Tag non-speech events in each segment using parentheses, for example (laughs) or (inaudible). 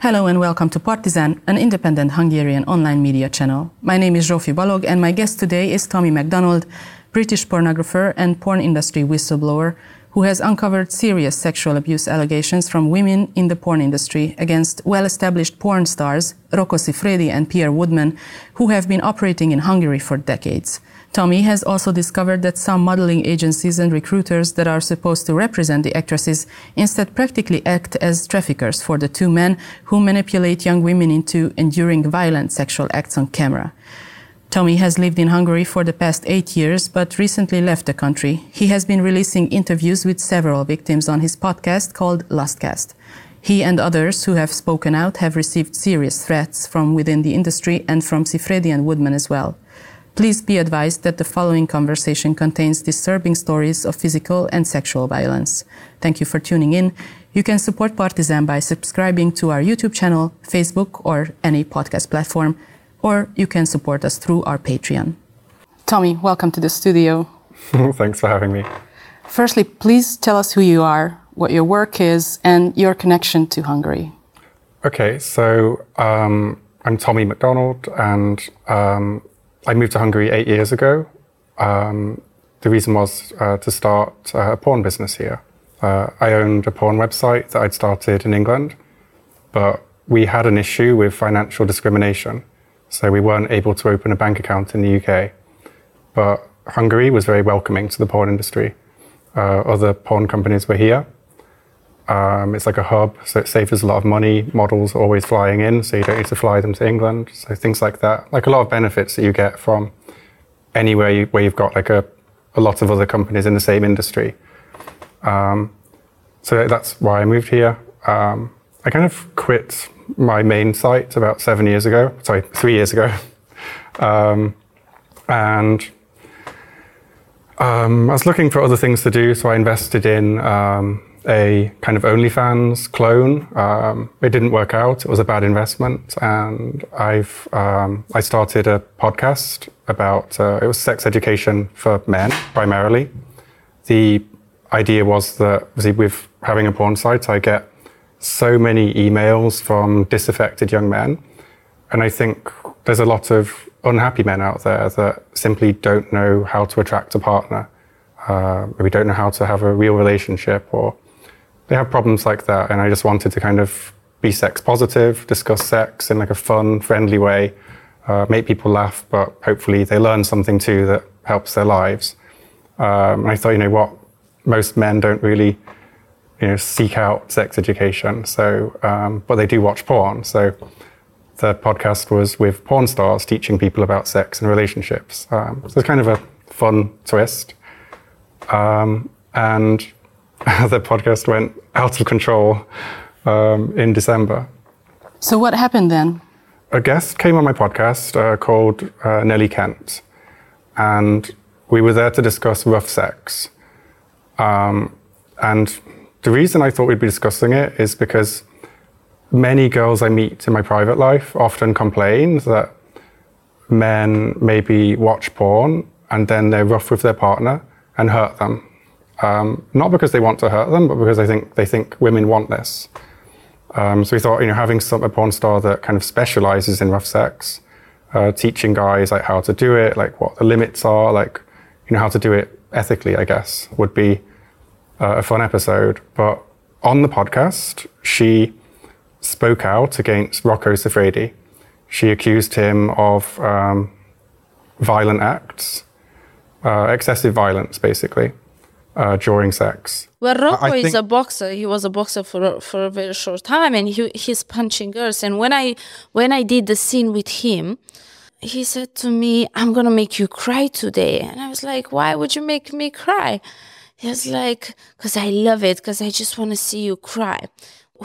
Hello and welcome to Partizan, an independent Hungarian online media channel. My name is Zsófi Balog and my guest today is Tommie McDonald, British pornographer and porn industry whistleblower who has uncovered serious sexual abuse allegations from women in the porn industry against well established porn stars Rocco Siffredi and Pierre Woodman, who have been operating in Hungary for decades. Tommie has also discovered that some modeling agencies and recruiters that are supposed to represent the actresses instead practically act as traffickers for the two men who manipulate young women into enduring violent sexual acts on camera. Tommie has lived in Hungary for the past eight years, but recently left the country. He has been releasing interviews with several victims on his podcast called Lustcast. He and others who have spoken out have received serious threats from within the industry and from Siffredi and Woodman as well. Please be advised that the following conversation contains disturbing stories of physical and sexual violence. Thank you for tuning in. You can support Partizan by subscribing to our YouTube channel, Facebook, or any podcast platform or you can support us through our Patreon. Tommie, welcome to the studio. (laughs) Thanks for having me. Firstly, please tell us who you are, what your work is, and your connection to Hungary. Okay, so um, I'm Tommie McDonald, and um, I moved to Hungary eight years ago. Um, the reason was uh, to start uh, a porn business here. Uh, I owned a porn website that I'd started in England, but we had an issue with financial discrimination. So we weren't able to open a bank account in the UK. But Hungary was very welcoming to the porn industry. Uh, other porn companies were here. Um, it's like a hub, so it saves us a lot of money. Models are always flying in, so you don't need to fly them to England. So things like that, like a lot of benefits that you get from anywhere you, where you've got like a, a lot of other companies in the same industry. Um, so that's why I moved here. Um, I kind of quit my main site about seven years ago, sorry, three years ago. (laughs) Um, and um, I was looking for other things to do, so I invested in um, a kind of OnlyFans clone. Um, it didn't work out; it was a bad investment, and I've um, I started a podcast about uh, it was sex education for men primarily. The idea was that with having a porn site, I get so many emails from disaffected young men. And I think there's a lot of unhappy men out there that simply don't know how to attract a partner. Uh, maybe don't know how to have a real relationship or they have problems like that. And I just wanted to kind of be sex positive, discuss sex in like a fun, friendly way, uh, make people laugh, but hopefully they learn something too that helps their lives. Um, and I thought, you know what, most men don't really you know, seek out sex education. So, um, but they do watch porn. So, the podcast was with porn stars teaching people about sex and relationships. Um, so it's kind of a fun twist. Um, and the podcast went out of control um, in December. So, what happened then? A guest came on my podcast uh, called uh, Nelly Kent, and we were there to discuss rough sex. Um, and the reason I thought we'd be discussing it is because many girls I meet in my private life often complain that men maybe watch porn and then they're rough with their partner and hurt them. Um, not because they want to hurt them, but because I think they think women want this. Um, so we thought, you know, having some, a porn star that kind of specializes in rough sex, uh, teaching guys like how to do it, like what the limits are, like you know how to do it ethically, I guess, would be uh, a fun episode. But on the podcast, she spoke out against Rocco Siffredi. She accused him of um, violent acts, uh, excessive violence, basically, uh, during sex. Well, Rocco is a boxer. He was a boxer for for a very short time, and he he's punching girls. And when I when I did the scene with him, he said to me, "I'm gonna make you cry today," and I was like, "Why would you make me cry?" He was like, because I love it, because I just want to see you cry.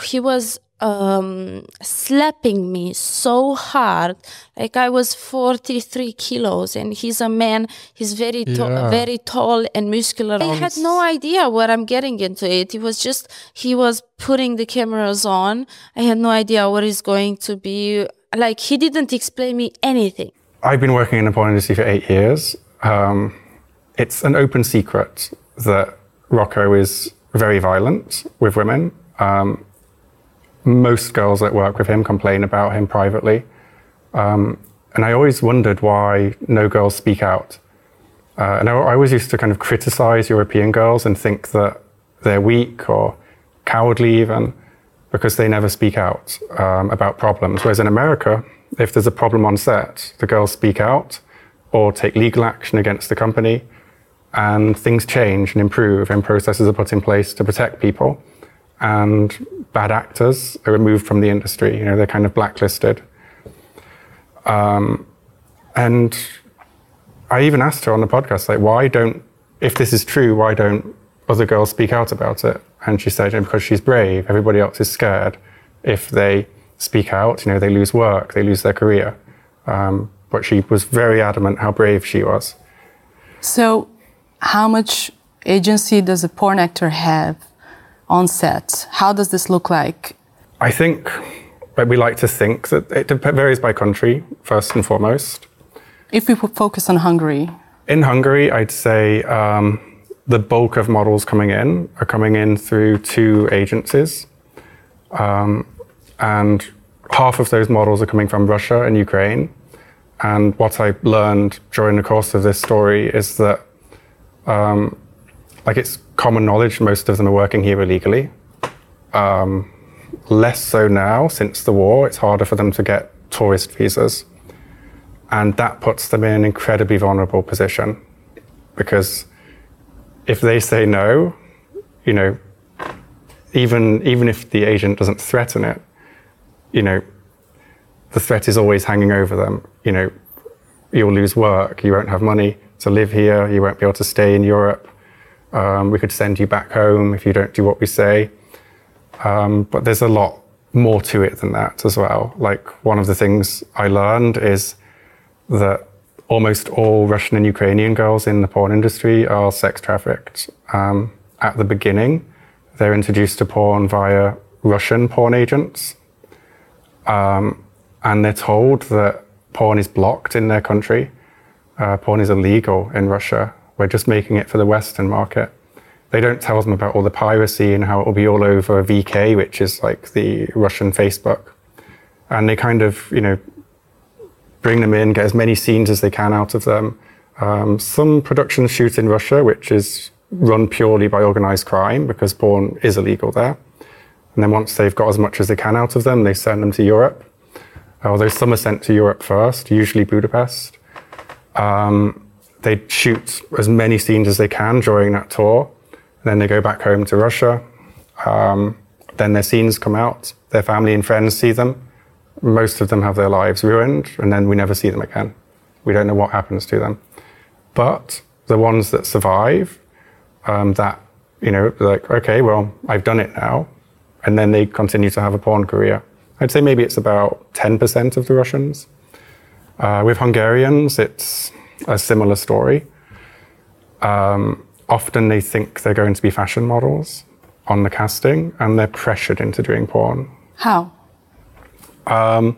He was um, slapping me so hard, like I was 43 kilos, and he's a man. He's very, to- yeah. very tall and muscular. I had no idea what I'm getting into. It. It was just he was putting the cameras on. I had no idea what is going to be. Like he didn't explain me anything. I've been working in the porn industry for eight years. Um, it's an open secret that Rocco is very violent with women. Um, most girls that work with him complain about him privately. Um, and I always wondered why no girls speak out. Uh, and I, I, always used to kind of criticize European girls and think that they're weak or cowardly, even because they never speak out um, about problems. Whereas in America, if there's a problem on set, the girls speak out or take legal action against the company, and things change and improve, and processes are put in place to protect people. And bad actors are removed from the industry. You know, they're kind of blacklisted. Um, and I even asked her on the podcast, like, why don't, if this is true, why don't other girls speak out about it? And she said, because she's brave, everybody else is scared. If they speak out, you know, they lose work, they lose their career. Um, but she was very adamant how brave she was. So, how much agency does a porn actor have on set? How does this look like? I think but we like to think that it varies by country, first and foremost. If we focus on Hungary? In Hungary, I'd say um, the bulk of models coming in are coming in through two agencies. Um, and half of those models are coming from Russia and Ukraine. And what I learned during the course of this story is that, um, like, it's common knowledge most of them are working here illegally. Um, less so now since the war. It's harder for them to get tourist visas. And that puts them in an incredibly vulnerable position because if they say no, you know, even, even if the agent doesn't threaten it, you know, the threat is always hanging over them. You know, you'll lose work, you won't have money to live here, you won't be able to stay in Europe. Um, we could send you back home if you don't do what we say. Um, but there's a lot more to it than that as well. Like one of the things I learned is that almost all Russian and Ukrainian girls in the porn industry are sex trafficked. Um, at the beginning, they're introduced to porn via Russian porn agents. Um, and they're told that porn is blocked in their country. Uh, porn is illegal in Russia. We're just making it for the Western market they don't tell them about all the piracy and how it will be all over VK, which is like the Russian Facebook. And they kind of, you know, bring them in, get as many scenes as they can out of them. Um, some productions shoot in Russia, which is run purely by organized crime because porn is illegal there. And then once they've got as much as they can out of them, they send them to Europe. Although some are sent to Europe first, usually Budapest. Um, they shoot as many scenes as they can during that tour. Then they go back home to Russia. Um, then their scenes come out. Their family and friends see them. Most of them have their lives ruined, and then we never see them again. We don't know what happens to them. But the ones that survive, um, that, you know, like, okay, well, I've done it now. And then they continue to have a porn career. I'd say maybe it's about 10% of the Russians. Uh, with Hungarians, it's a similar story. Um, often they think they're going to be fashion models on the casting and they're pressured into doing porn. How? Um,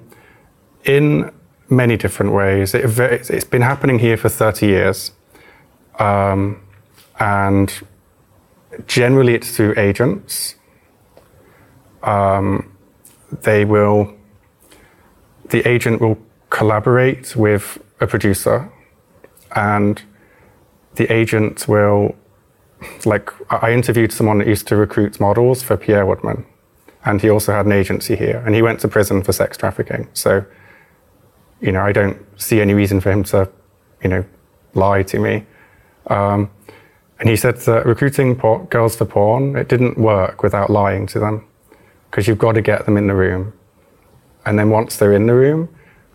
in many different ways. It, has been happening here for 30 years. Um, and generally it's through agents. Um, they will, the agent will collaborate with a producer and the agent will, like, I interviewed someone that used to recruit models for Pierre Woodman, and he also had an agency here, and he went to prison for sex trafficking. So, you know, I don't see any reason for him to, you know, lie to me. Um, and he said that recruiting por- girls for porn, it didn't work without lying to them, because you've got to get them in the room. And then once they're in the room,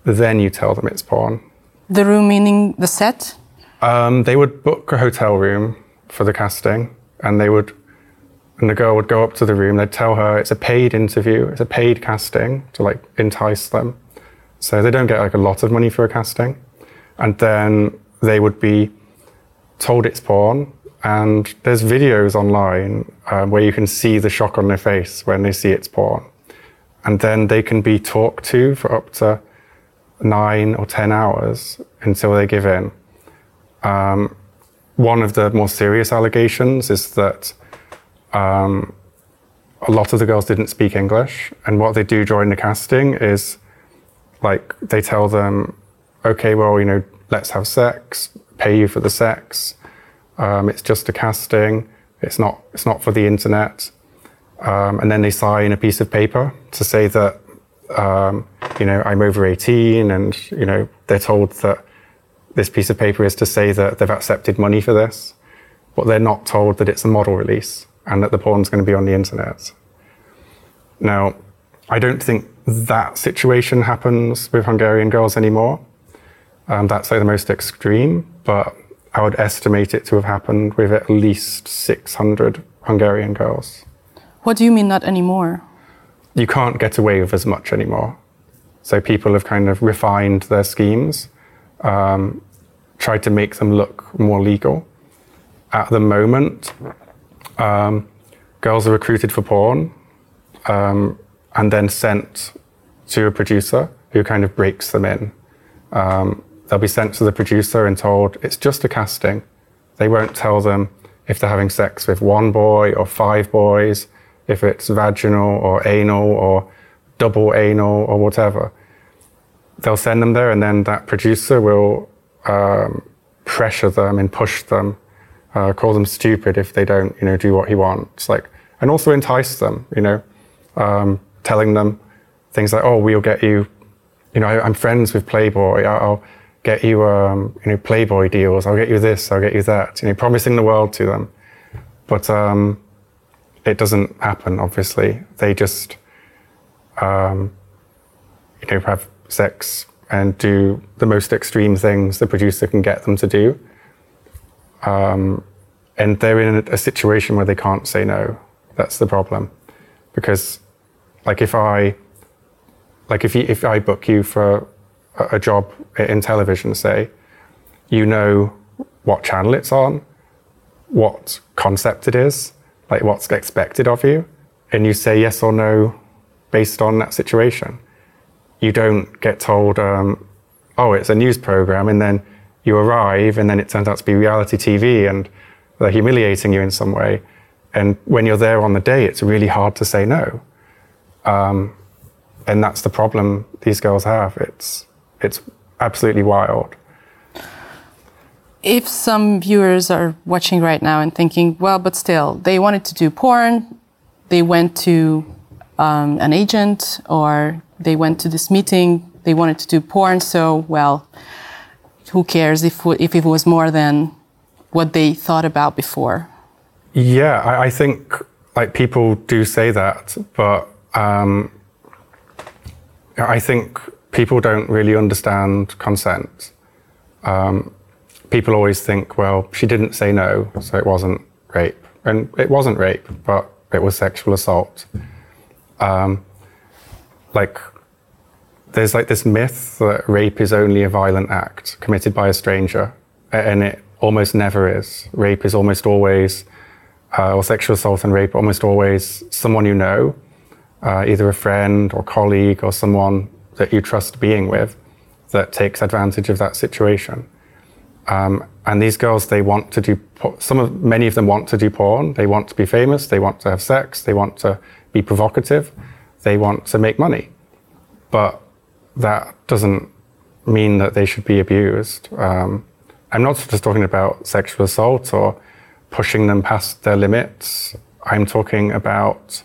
then you tell them it's porn. The room meaning the set? Um, they would book a hotel room for the casting, and they would, and the girl would go up to the room. They'd tell her it's a paid interview, it's a paid casting to like entice them. So they don't get like a lot of money for a casting, and then they would be told it's porn. And there's videos online um, where you can see the shock on their face when they see it's porn. And then they can be talked to for up to nine or 10 hours until they give in. Um, one of the more serious allegations is that um, a lot of the girls didn't speak English. And what they do during the casting is like they tell them, okay, well, you know, let's have sex, pay you for the sex. Um, it's just a casting. It's not. It's not for the internet. Um, and then they sign a piece of paper to say that um, you know I'm over 18, and you know they're told that this piece of paper is to say that they've accepted money for this, but they're not told that it's a model release and that the porn's going to be on the internet. Now, I don't think that situation happens with Hungarian girls anymore. Um, that's like the most extreme, but I would estimate it to have happened with at least 600 Hungarian girls. What do you mean not anymore? You can't get away with as much anymore. So people have kind of refined their schemes, um, tried to make them look more legal. At the moment, um, girls are recruited for porn um, and then sent to a producer who kind of breaks them in. Um, they'll be sent to the producer and told it's just a casting. They won't tell them if they're having sex with one boy or five boys, if it's vaginal or anal or double anal or whatever. They'll send them there, and then that producer will um, pressure them and push them, uh, call them stupid if they don't, you know, do what he wants. Like, and also entice them, you know, um, telling them things like, "Oh, we'll get you." You know, I, am friends with Playboy. I'll get you, um, you know, Playboy deals. I'll get you this. I'll get you that. You know, promising the world to them, but um, it doesn't happen. Obviously, they just, um, you know, have sex and do the most extreme things the producer can get them to do. Um, and they're in a, situation where they can't say no. That's the problem, because, like, if I, like, if you, if I book you for a job in television, say, you know what channel it's on, what concept it is, like what's expected of you, and you say yes or no based on that situation. You don't get told, um, oh, it's a news program, and then you arrive, and then it turns out to be reality TV, and they're humiliating you in some way. And when you're there on the day, it's really hard to say no. Um, and that's the problem these girls have. It's it's absolutely wild. If some viewers are watching right now and thinking, well, but still, they wanted to do porn, they went to um, an agent or they went to this meeting, they wanted to do porn, so, well, who cares if, if it was more than what they thought about before? Yeah, I, I think like people do say that, but um, I think people don't really understand consent. Um, people always think, well, she didn't say no, so it wasn't rape. And it wasn't rape, but it was sexual assault. Um, like, there's like this myth that rape is only a violent act committed by a stranger, and it almost never is. Rape is almost always, uh, or sexual assault and rape, almost always someone you know, uh, either a friend or colleague or someone that you trust being with that takes advantage of that situation. Um, and these girls, they want to do, some of, many of them want to do porn. They want to be famous. They want to have sex. They want to be provocative. They want to make money. But that doesn't mean that they should be abused. Um, I'm not just talking about sexual assault or pushing them past their limits. I'm talking about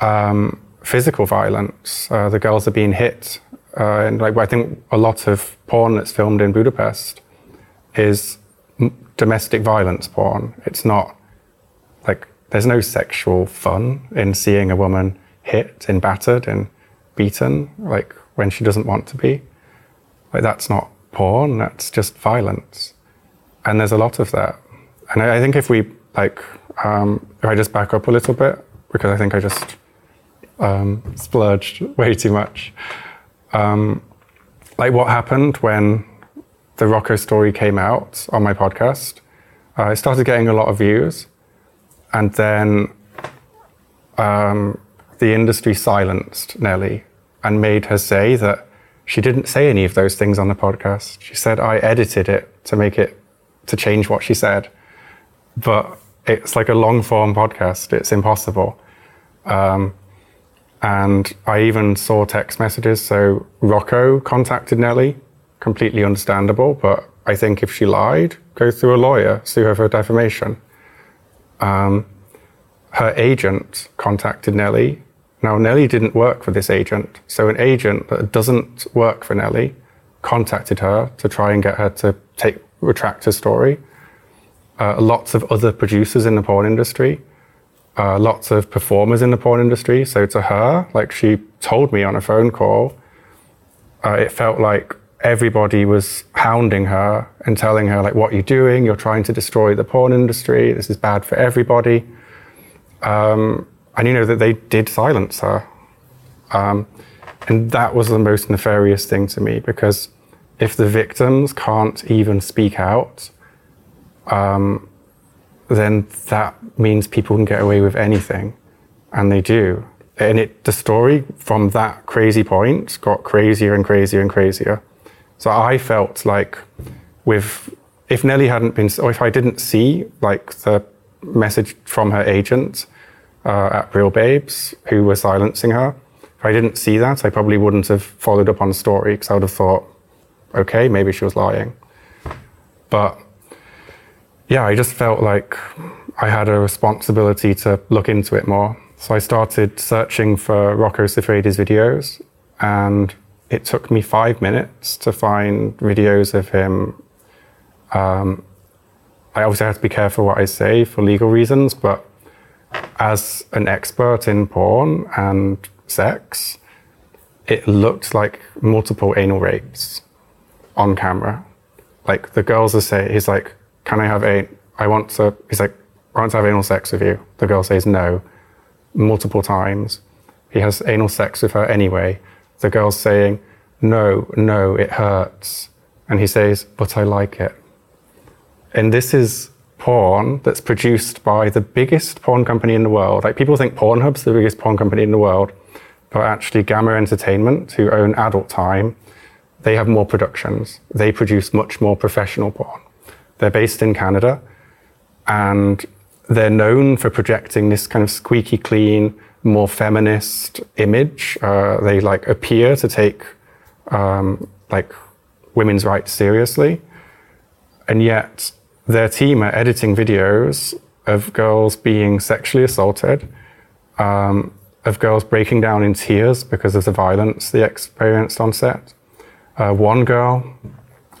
um, physical violence. Uh, the girls are being hit, uh, and like I think a lot of porn that's filmed in Budapest is m- domestic violence porn. It's not like there's no sexual fun in seeing a woman hit and battered and beaten, like when she doesn't want to be. Like that's not porn. That's just violence, and there's a lot of that. And I, I think if we like, um, if I just back up a little bit, because I think I just um, splurged (laughs) way too much. Um, like what happened when the Rocco story came out on my podcast. Uh, I started getting a lot of views, and then um, the industry silenced Nelly and made her say that she didn't say any of those things on the podcast. She said I edited it to make it to change what she said, but it's like a long form podcast. It's impossible. Um, and I even saw text messages. So Rocco contacted Nelly, completely understandable. But I think if she lied, go through a lawyer, sue her for defamation. Um, her agent contacted Nelly. Now, Nelly didn't work for this agent. So, an agent that doesn't work for Nelly contacted her to try and get her to take retract her story. Uh, lots of other producers in the porn industry uh, lots of performers in the porn industry. So to her, like she told me on a phone call, uh, it felt like everybody was hounding her and telling her like, "What are you doing? You're trying to destroy the porn industry. This is bad for everybody." Um, and you know that they did silence her, um, and that was the most nefarious thing to me because if the victims can't even speak out, um, then that means people can get away with anything, and they do. And it, the story from that crazy point got crazier and crazier and crazier. So I felt like, with if Nelly hadn't been, or if I didn't see like the message from her agent uh, at Real Babes who were silencing her, if I didn't see that, I probably wouldn't have followed up on the story because I would have thought, okay, maybe she was lying. But yeah, I just felt like I had a responsibility to look into it more. So I started searching for Rocco Siffredi's videos, and it took me five minutes to find videos of him. Um, I obviously have to be careful what I say for legal reasons, but as an expert in porn and sex, it looked like multiple anal rapes on camera. Like the girls are saying, he's like, can I have a, I want to, he's like, I want to have anal sex with you. The girl says no, multiple times. He has anal sex with her anyway. The girl's saying, no, no, it hurts. And he says, but I like it. And this is porn that's produced by the biggest porn company in the world. Like people think Pornhub's the biggest porn company in the world, but actually Gamma Entertainment, who own Adult Time, they have more productions. They produce much more professional porn. They're based in Canada and they're known for projecting this kind of squeaky clean, more feminist image. Uh, they like appear to take um, like women's rights seriously, and yet their team are editing videos of girls being sexually assaulted, um, of girls breaking down in tears because of the violence they experienced on set. Uh, one girl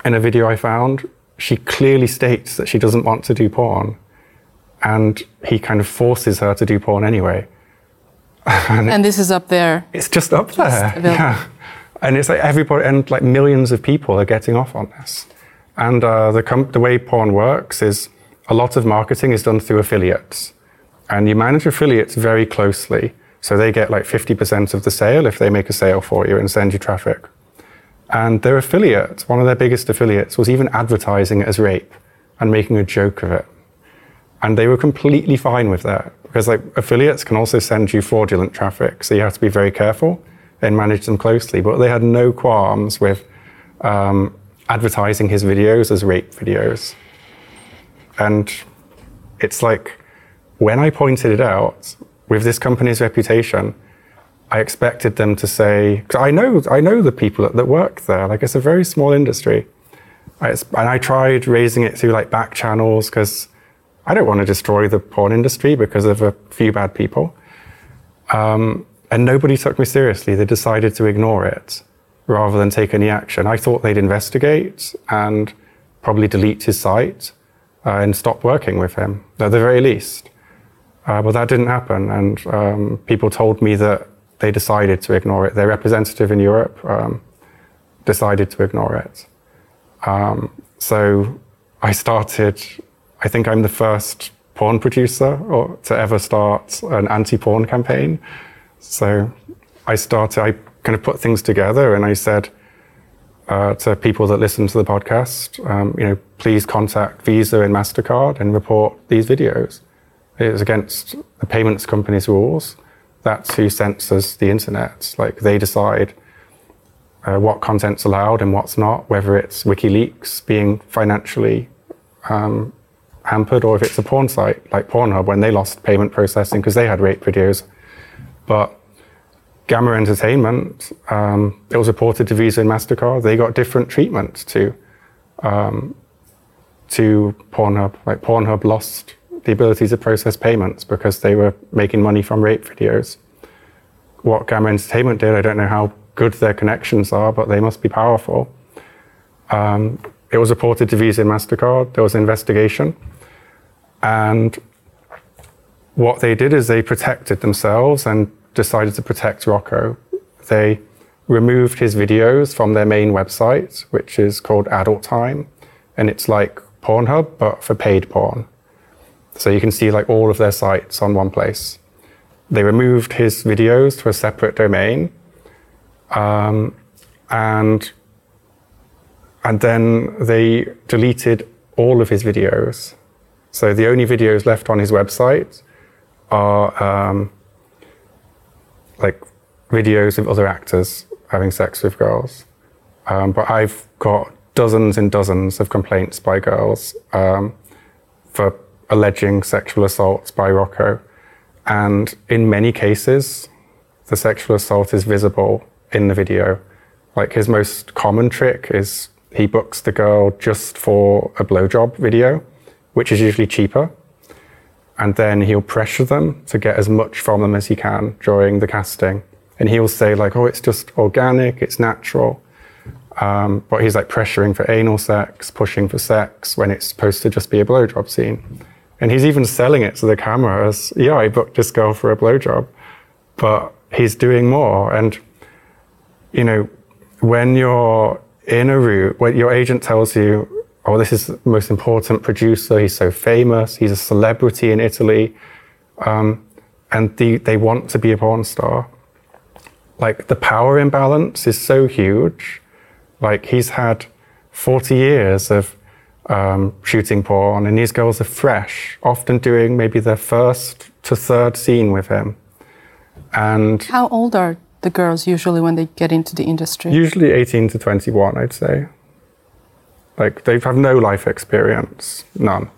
in a video I found she clearly states that she doesn't want to do porn. And he kind of forces her to do porn anyway. (laughs) and, and, this is up there. It's just up just there. Available. Yeah. And it's like everybody, and like millions of people are getting off on this. And uh, the, the way porn works is a lot of marketing is done through affiliates. And you manage affiliates very closely. So they get like 50% of the sale if they make a sale for you and send you traffic. And their affiliate, one of their biggest affiliates, was even advertising it as rape and making a joke of it. And they were completely fine with that because like affiliates can also send you fraudulent traffic, so you have to be very careful and manage them closely. But they had no qualms with um, advertising his videos as rape videos. And it's like when I pointed it out with this company's reputation, I expected them to say, because I know, I know the people that, that, work there. Like it's a very small industry. and I tried raising it through like back channels because I don't want to destroy the porn industry because of a few bad people. Um, and nobody took me seriously. They decided to ignore it rather than take any action. I thought they'd investigate and probably delete his site uh, and stop working with him at the very least. Uh, but that didn't happen. And um, people told me that they decided to ignore it. Their representative in Europe um, decided to ignore it. Um, so I started, I think I'm the first porn producer or, to ever start an anti porn campaign. So I started, I kind of put things together and I said uh, to people that listen to the podcast, um, you know, please contact Visa and MasterCard and report these videos. It's against the payments company's rules that's who censors the internet. Like they decide uh, what content's allowed and what's not, whether it's WikiLeaks being financially um, hampered or if it's a porn site like Pornhub when they lost payment processing because they had rape videos But Gamma Entertainment, um, it was reported to Visa and Mastercard. They got different treatment to um, to Pornhub. Like Pornhub lost the ability to process payments because they were making money from rape videos. What Gamma Entertainment did, I don't know how good their connections are, but they must be powerful. Um, it was reported to Visa and MasterCard. There was an investigation. And what they did is they protected themselves and decided to protect Rocco. They removed his videos from their main website, which is called Adult Time. And it's like Pornhub, but for paid porn. So you can see like all of their sites on one place. They removed his videos to a separate domain. Um, and and then they deleted all of his videos. So the only videos left on his website are um, like videos of other actors having sex with girls. Um, but I've got dozens and dozens of complaints by girls um, for alleging sexual assaults by Rocco. And in many cases, the sexual assault is visible in the video. Like his most common trick is he books the girl just for a blowjob video, which is usually cheaper. And then he'll pressure them to get as much from them as he can during the casting. And he'll say, like, oh, it's just organic, it's natural. Um, but he's like pressuring for anal sex, pushing for sex when it's supposed to just be a blowjob scene. And he's even selling it to the camera as, yeah, I booked this girl for a blowjob. But he's doing more. And, you know, when you're in a route where your agent tells you, oh, this is the most important producer, he's so famous, he's a celebrity in Italy, um, and the, they want to be a porn star. Like the power imbalance is so huge. Like he's had 40 years of um, shooting porn, and these girls are fresh, often doing maybe their first to third scene with him. And how old are the girls usually when they get into the industry? Usually 18 to 21, I'd say. Like they have no life experience, none.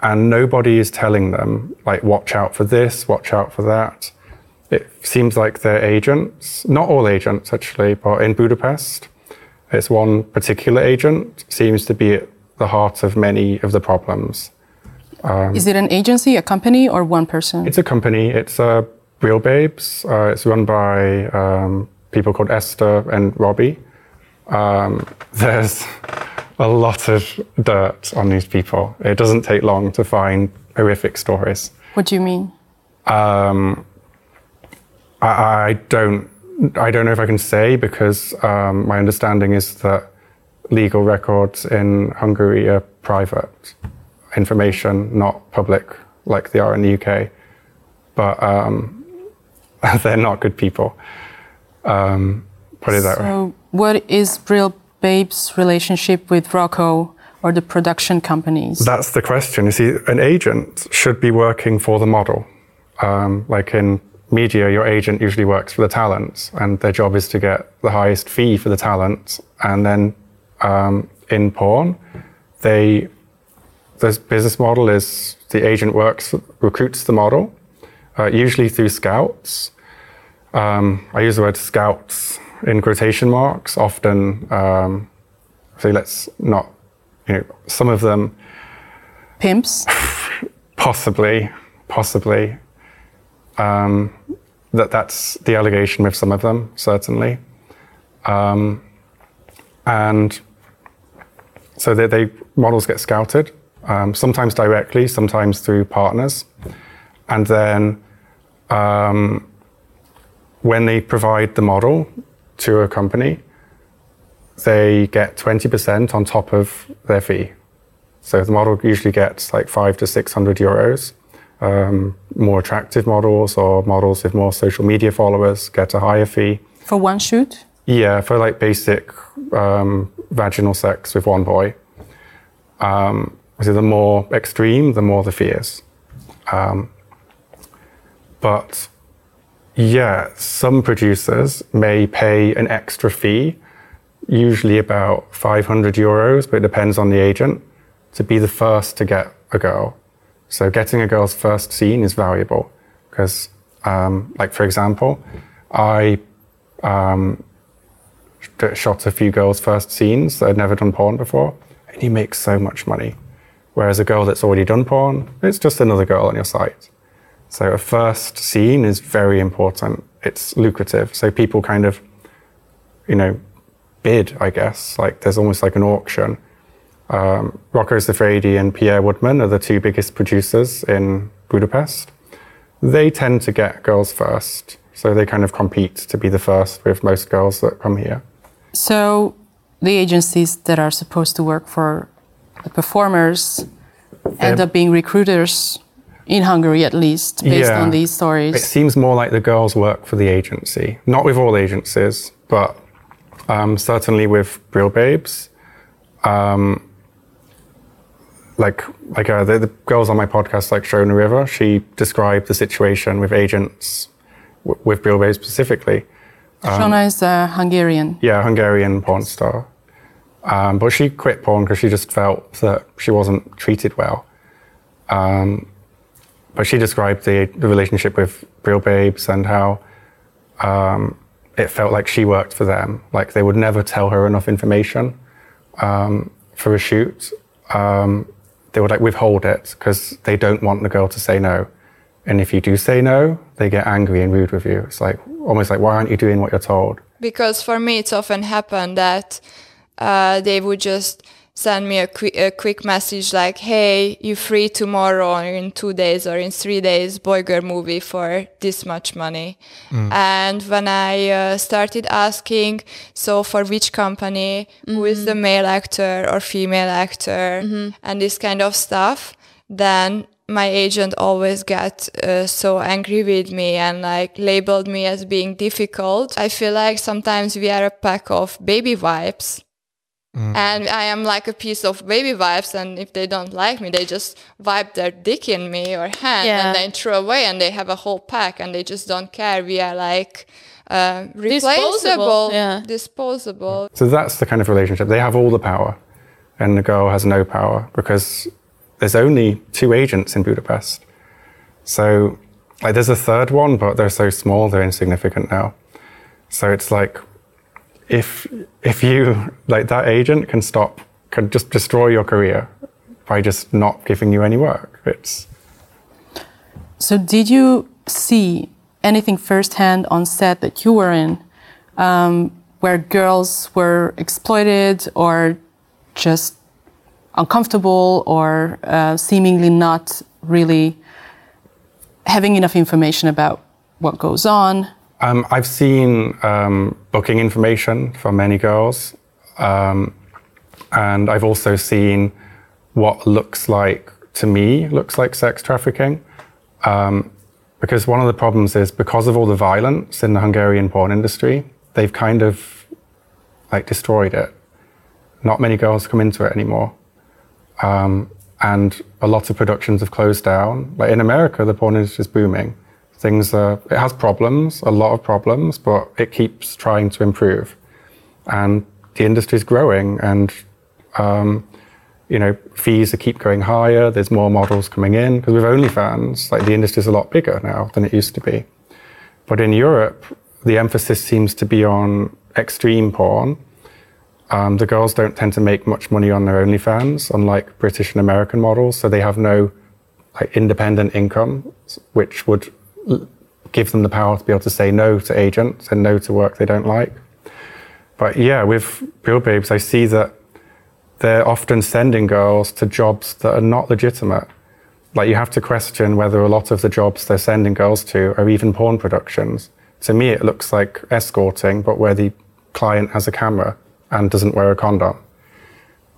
And nobody is telling them, like, watch out for this, watch out for that. It seems like their agents, not all agents actually, but in Budapest, it's one particular agent seems to be at the heart of many of the problems. Um, is it an agency, a company, or one person? It's a company. It's a Real Babes. Uh, it's run by um, people called Esther and Robbie. Um, (laughs) there's a lot of dirt on these people. It doesn't take long to find horrific stories. What do you mean? Um, I, I, don't. I don't know if I can say because um, my understanding is that legal records in Hungary are private information, not public like they are in the UK. But um, (laughs) they're not good people. Um, put it that so way. what is Real Babe's relationship with Rocco or the production companies? That's the question. You see, an agent should be working for the model. Um, like in media, your agent usually works for the talent, and their job is to get the highest fee for the talent. And then um, in porn, they the business model is the agent works recruits the model, uh, usually through scouts, um, I use the word scouts in quotation marks. Often, um, so let's not, you know, some of them. Pimps? (laughs) Possibly, possibly. Um, that that's the allegation with some of them, certainly. Um, and so they, they, models get scouted, um, sometimes directly, sometimes through partners, and then um, when they provide the model to a company, they get 20% on top of their fee. So the model usually gets like five to 600 euros. Um, more attractive models or models with more social media followers get a higher fee. For one shoot? Yeah, for like basic um, vaginal sex with one boy. Um, so the more extreme, the more the fears. Um, but yeah, some producers may pay an extra fee, usually about 500 euros, but it depends on the agent, to be the first to get a girl. So getting a girl's first scene is valuable because Um, like for example, I um, sh- shot a few girls' first scenes that had never done porn before, and you make so much money. Whereas a girl that's already done porn, it's just another girl on your site. So a first scene is very important. It's lucrative. So people kind of, you know, bid, I guess. Like there's almost like an auction. Um, Rocco Siffredi and Pierre Woodman are the two biggest producers in Budapest. They tend to get girls first. So they kind of compete to be the first with most girls that come here. So the agencies that are supposed to work for the performers end They're- up being recruiters in Hungary, at least, based Yeah. on these stories. It seems more like the girls work for the agency. Not with all agencies, but um, certainly with Real Babes. Um, like like uh, the, the girls on my podcast, like Shona River, she described the situation with agents w- with Real Babes specifically. Shona is a Hungarian. Yeah, Hungarian porn star. Um, but she quit porn because she just felt that she wasn't treated well. Um, but she described the, the relationship with Real Babes and how um, it felt like she worked for them. Like they would never tell her enough information um, for a shoot. Um, they would like withhold it because they don't want the girl to say no. And if you do say no, they get angry and rude with you. It's like almost like, why aren't you doing what you're told? because for me it's often happened that uh, they would just send me a, qui- a quick message like hey you free tomorrow or in two days or in three days boy girl movie for this much money and when i uh, started asking so for which company who is the male actor or female actor and this kind of stuff then my agent always got uh, so angry with me and like labeled me as being difficult. I feel like sometimes we are a pack of baby wipes. And I am like a piece of baby wipes, and if they don't like me, they just wipe their dick in me or hand Yeah. and then throw away, and they have a whole pack, and they just don't care. We are like uh, replaceable, Disposable, yeah. disposable. So that's the kind of relationship. They have all the power, and the girl has no power because there's only two agents in Budapest. So, like, there's a third one, but they're so small, they're insignificant now. So it's like, if if you like that agent can stop, can just destroy your career by just not giving you any work. It's So, did you see anything firsthand on set that you were in um, where girls were exploited or just uncomfortable or uh, seemingly not really having enough information about what goes on? Um, I've seen um, booking information for many girls, um, and I've also seen what looks like to me looks like sex trafficking. Um, because one of the problems is because of all the violence in the Hungarian porn industry, they've kind of like destroyed it. Not many girls come into it anymore. Um, and a lot of productions have closed down. Like in America, the porn industry is booming. Things are, it has problems, a lot of problems, but it keeps trying to improve. And the industry is growing, and um, you know, fees are keep going higher. There's more models coming in because with OnlyFans, like the industry is a lot bigger now than it used to be. But in Europe, the emphasis seems to be on extreme porn. Um, the girls don't tend to make much money on their OnlyFans, unlike British and American models. So they have no like independent income, which would l- give them the power to be able to say no to agents and no to work they don't like. But yeah, with Real Babes, I see that they're often sending girls to jobs that are not legitimate. Like you have to question whether a lot of the jobs they're sending girls to are even porn productions. To me, it looks like escorting, but where the client has a camera and doesn't wear a condom.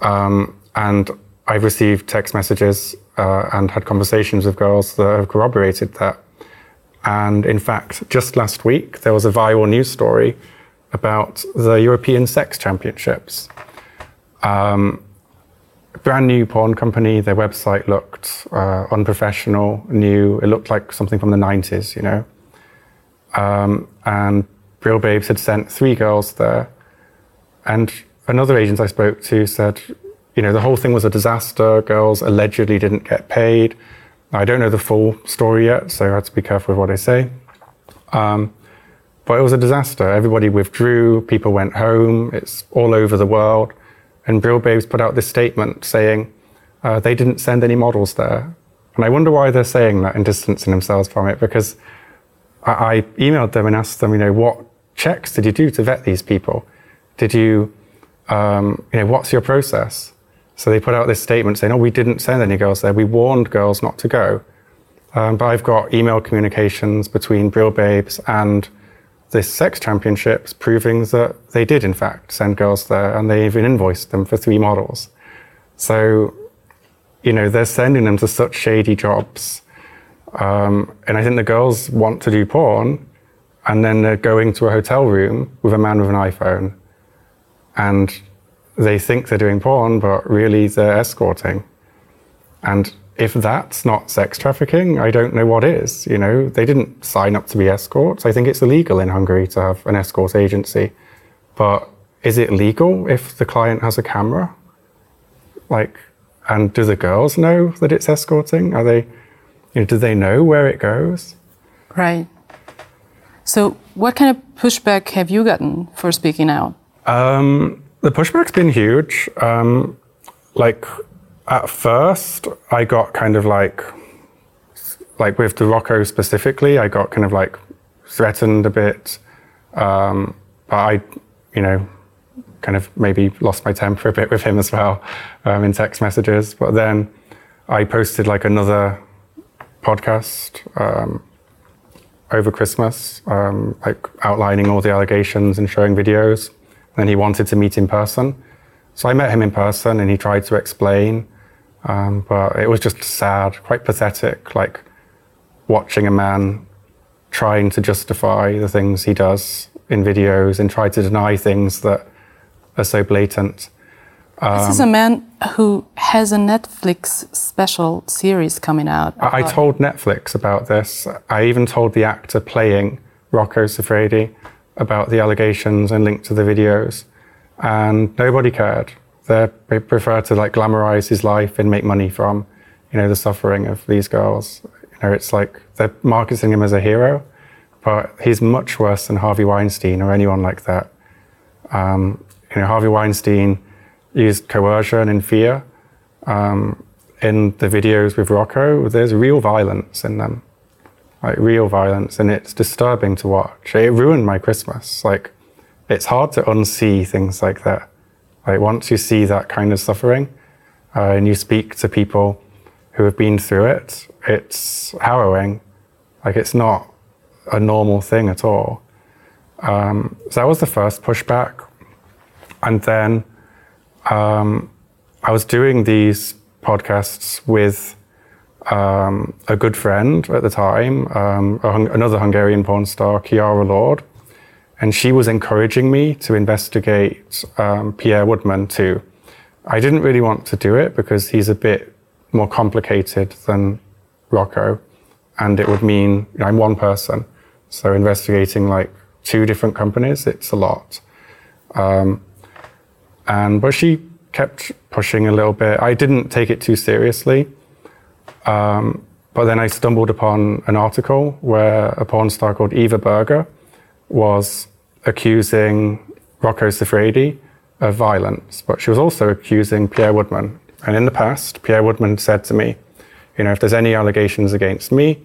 Um, and I've received text messages uh, and had conversations with girls that have corroborated that. And in fact, just last week, there was a viral news story about the European Sex Championships. Um, brand new porn company, their website looked uh, unprofessional, new. It looked like something from the 90s, you know. Um, and Real Babes had sent three girls there. And another agent I spoke to said, you know, the whole thing was a disaster. Girls allegedly didn't get paid. I don't know the full story yet, so I have to be careful with what I say. Um, but it was a disaster. Everybody withdrew, people went home, it's all over the world. And Real Babes put out this statement saying uh, they didn't send any models there. And I wonder why they're saying that and distancing themselves from it because I, I emailed them and asked them, you know, what checks did you do to vet these people? Did you, um, you know, what's your process? So they put out this statement saying, oh, we didn't send any girls there. We warned girls not to go. Um, but I've got email communications between Real Babes and this sex championships proving that they did in fact send girls there and they even invoiced them for three models. So, you know, they're sending them to such shady jobs. Um, and I think the girls want to do porn and then they're going to a hotel room with a man with an iPhone and they think they're doing porn, but really they're escorting. And if that's not sex trafficking, I don't know what is. You know, they didn't sign up to be escorts. I think it's illegal in Hungary to have an escort agency. But is it legal if the client has a camera? Like, and do the girls know that it's escorting? Are they, you know, do they know where it goes? Right. So, what kind of pushback have you gotten for speaking out? Um, the pushback's been huge. Um, like, at first, I got kind of like, like with the Rocco specifically, I got kind of like threatened a bit. Um, but I, you know, kind of maybe lost my temper a bit with him as well um, in text messages. But then I posted like another podcast um, over Christmas, um, like outlining all the allegations and showing videos. And he wanted to meet in person. So I met him in person and he tried to explain. Um, but it was just sad, quite pathetic, like watching a man trying to justify the things he does in videos and try to deny things that are so blatant. Um, this is a man who has a Netflix special series coming out. I, I told Netflix about this. I even told the actor playing Rocco Siffredi about the allegations and linked to the videos, and nobody cared. They prefer to like glamorize his life and make money from, you know, the suffering of these girls. You know, it's like they're marketing him as a hero, but he's much worse than Harvey Weinstein or anyone like that. Um, you know, Harvey Weinstein used coercion and fear. Um, in the videos with Rocco, there's real violence in them, like real violence, and it's disturbing to watch. It ruined my Christmas. Like, it's hard to unsee things like that. Like once you see that kind of suffering uh, and you speak to people who have been through it, it's harrowing. Like it's not a normal thing at all. Um, so that was the first pushback. And then um, I was doing these podcasts with um, a good friend at the time, um, hung- another Hungarian porn star, Kiara Lord and she was encouraging me to investigate um, Pierre Woodman too. I didn't really want to do it because he's a bit more complicated than Rocco, and it would mean you know, I'm one person, so investigating like two different companies, it's a lot. Um, and but she kept pushing a little bit. I didn't take it too seriously. Um, but then I stumbled upon an article where a porn star called Eva Berger was accusing Rocco Siffredi of violence, but she was also accusing Pierre Woodman. And in the past, Pierre Woodman said to me, you know, if there's any allegations against me,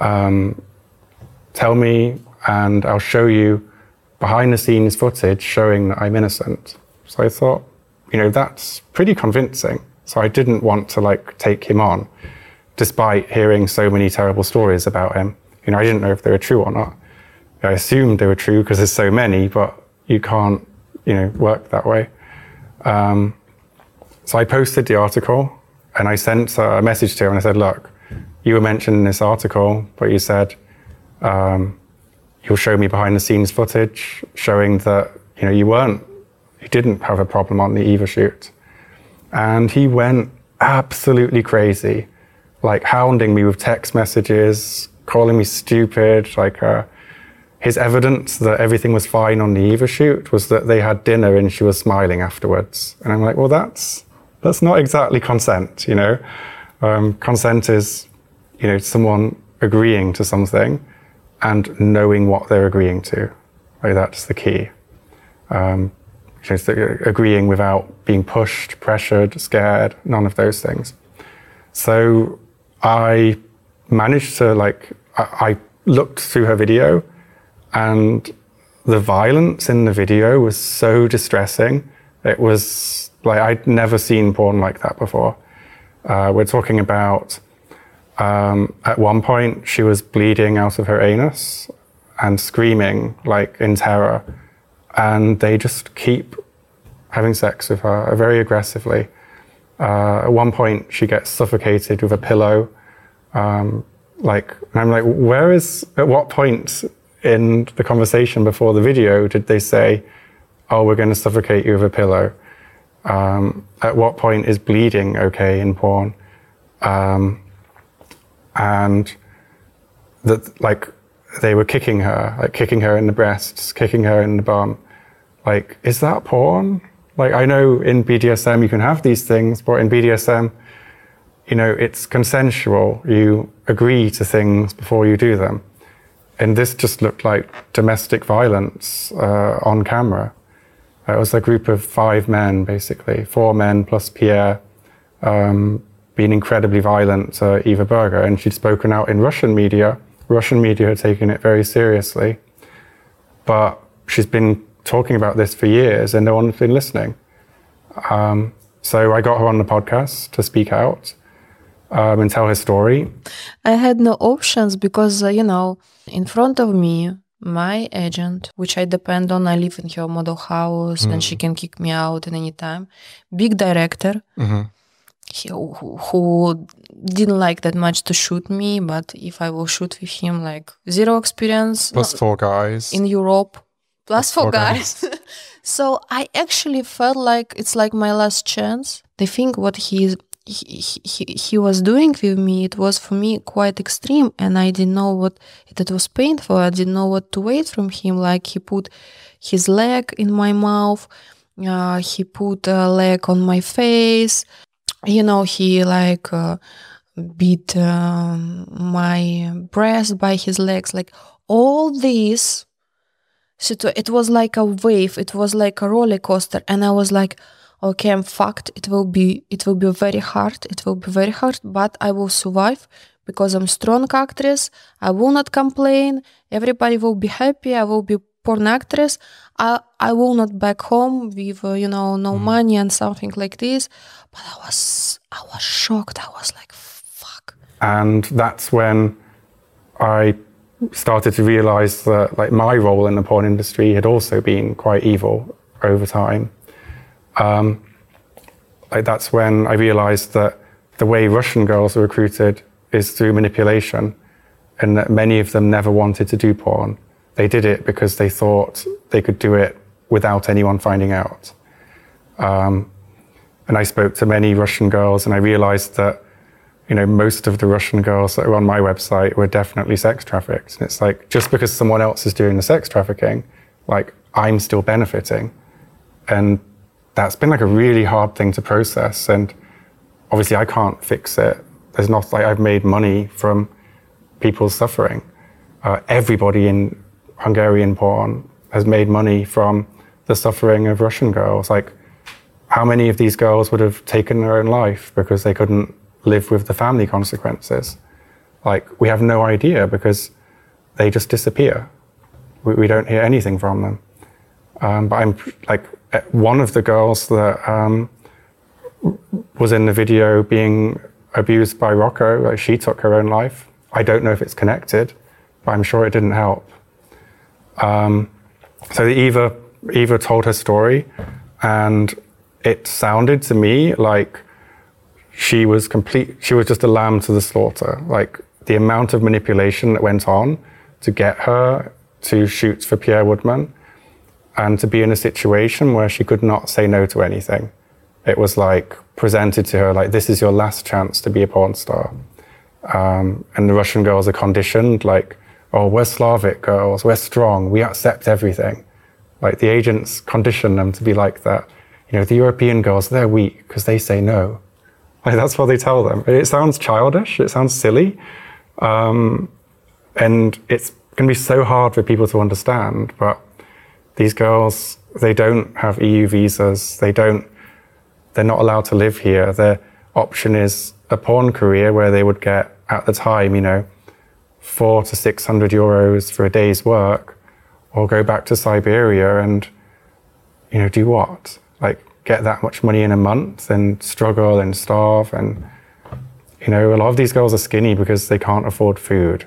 um, tell me and I'll show you behind the scenes footage showing that I'm innocent. So I thought, you know, that's pretty convincing. So I didn't want to like take him on, despite hearing so many terrible stories about him. You know, I didn't know if they were true or not. I assumed they were true because there's so many, but you can't, you know, work that way. Um, so I posted the article and I sent a message to him and I said, look, you were mentioned in this article, but you said um, you'll show me behind the scenes footage showing that, you know, you weren't, you didn't have a problem on the Eva shoot. And he went absolutely crazy, like hounding me with text messages, calling me stupid, like, uh, his evidence that everything was fine on the Eva shoot was that they had dinner and she was smiling afterwards. And I'm like, well, that's that's not exactly consent, you know. Um, consent is, you know, someone agreeing to something, and knowing what they're agreeing to. Like that's the key. Um, just agreeing without being pushed, pressured, scared, none of those things. So I managed to like I, I looked through her video and the violence in the video was so distressing. It was like I'd never seen porn like that before. Uh, we're talking about um, at one point she was bleeding out of her anus and screaming like in terror, and they just keep having sex with her very aggressively. Uh, at one point, she gets suffocated with a pillow. Um, like, I'm like, where is? At what point in the conversation before the video did they say, "Oh, we're going to suffocate you with a pillow"? Um, at what point is bleeding okay in porn? Um, and that, like, they were kicking her, like kicking her in the breasts, kicking her in the bum. Like, is that porn? Like, I know in BDSM you can have these things, but in BDSM, you know, it's consensual. You agree to things before you do them. And this just looked like domestic violence uh, on camera. It was a group of five men, basically, four men plus Pierre, um, being incredibly violent to Eva Berger. And she'd spoken out in Russian media. Russian media had taken it very seriously. But she's been talking about this for years and no one's been listening. Um, so I got her on the podcast to speak out um, and tell her story. I had no options because, uh, you know, in front of me, my agent, which I depend on, I live in her model house mm. and she mm. can kick me out at any time. Big director. Mm-hmm. He, who, who didn't like that much to shoot me, but if I will shoot with him, like zero experience. Plus four guys. In Europe plus four guys. (laughs) so I actually felt like it's like my last chance. The thing what he, he he was doing with me, it was for me quite extreme, and I didn't know what it was painful. I didn't know what to wait from him. Like he put his leg in my mouth, uh, he put a leg on my face. You know, he like. Uh, beat um, my breast by his legs like all this so it was like a wave it was like a roller coaster and i was like okay i'm fucked. It will be it will be very hard. It will be very hard but i will survive because i'm strong actress. I will not complain. Everybody will be happy. I will be porn actress. I i will not back home with uh, you know no mm. money and something like this. But i was i was shocked. I was like fuck. And that's when i started to realize that like my role in the porn industry had also been quite evil over time. Um, like that's when I realized that the way Russian girls are recruited is through manipulation, and that many of them never wanted to do porn. They did it because they thought they could do it without anyone finding out. Um, and I spoke to many Russian girls, and I realized that you know, most of the Russian girls that are on my website were definitely sex trafficked. And it's like, just because someone else is doing the sex trafficking, like, I'm still benefiting. And that's been like a really hard thing to process. And obviously, I can't fix it. There's not like I've made money from people's suffering. Uh, everybody in Hungarian porn has made money from the suffering of Russian girls. Like, how many of these girls would have taken their own life because they couldn't live with the family consequences. Like, we have no idea because they just disappear. We, we don't hear anything from them. Um, but I'm like, eh, one of the girls that um, was in the video being abused by Rocco, like she took her own life. I don't know if it's connected, but I'm sure it didn't help. Um, so Eva, Eva told her story, and it sounded to me like she was complete she was just a lamb to the slaughter like the amount of manipulation that went on to get her to shoot for pierre woodman and to be in a situation where she could not say no to anything it was like presented to her like this is your last chance to be a porn star um, and the russian girls are conditioned like oh we're slavic girls we're strong we accept everything like the agents condition them to be like that you know the european girls they're weak because they say no like that's what they tell them. It sounds childish. It sounds silly, um, and it's going to be so hard for people to understand. But these girls, they don't have EU visas. They don't. They're not allowed to live here. Their option is a porn career where they would get at the time, you know, four to six hundred euros for a day's work, or go back to Siberia and, you know, do what? Like get that much money in a month and struggle and starve and you know, a lot of these girls are skinny because they can't afford food.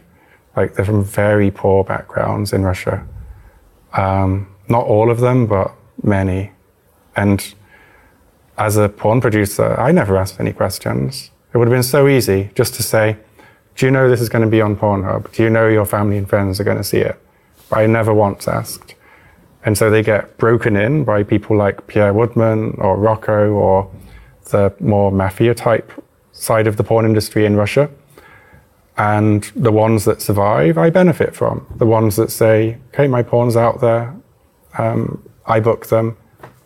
Like they're from very poor backgrounds in Russia. Um, not all of them, but many. And as a porn producer, I never asked any questions. It would have been so easy just to say, Do you know this is going to be on Pornhub? Do you know your family and friends are going to see it? But I never once asked. And so they get broken in by people like Pierre Woodman or Rocco or the more mafia type side of the porn industry in Russia. And the ones that survive, I benefit from. The ones that say, okay, my porn's out there, um, I book them,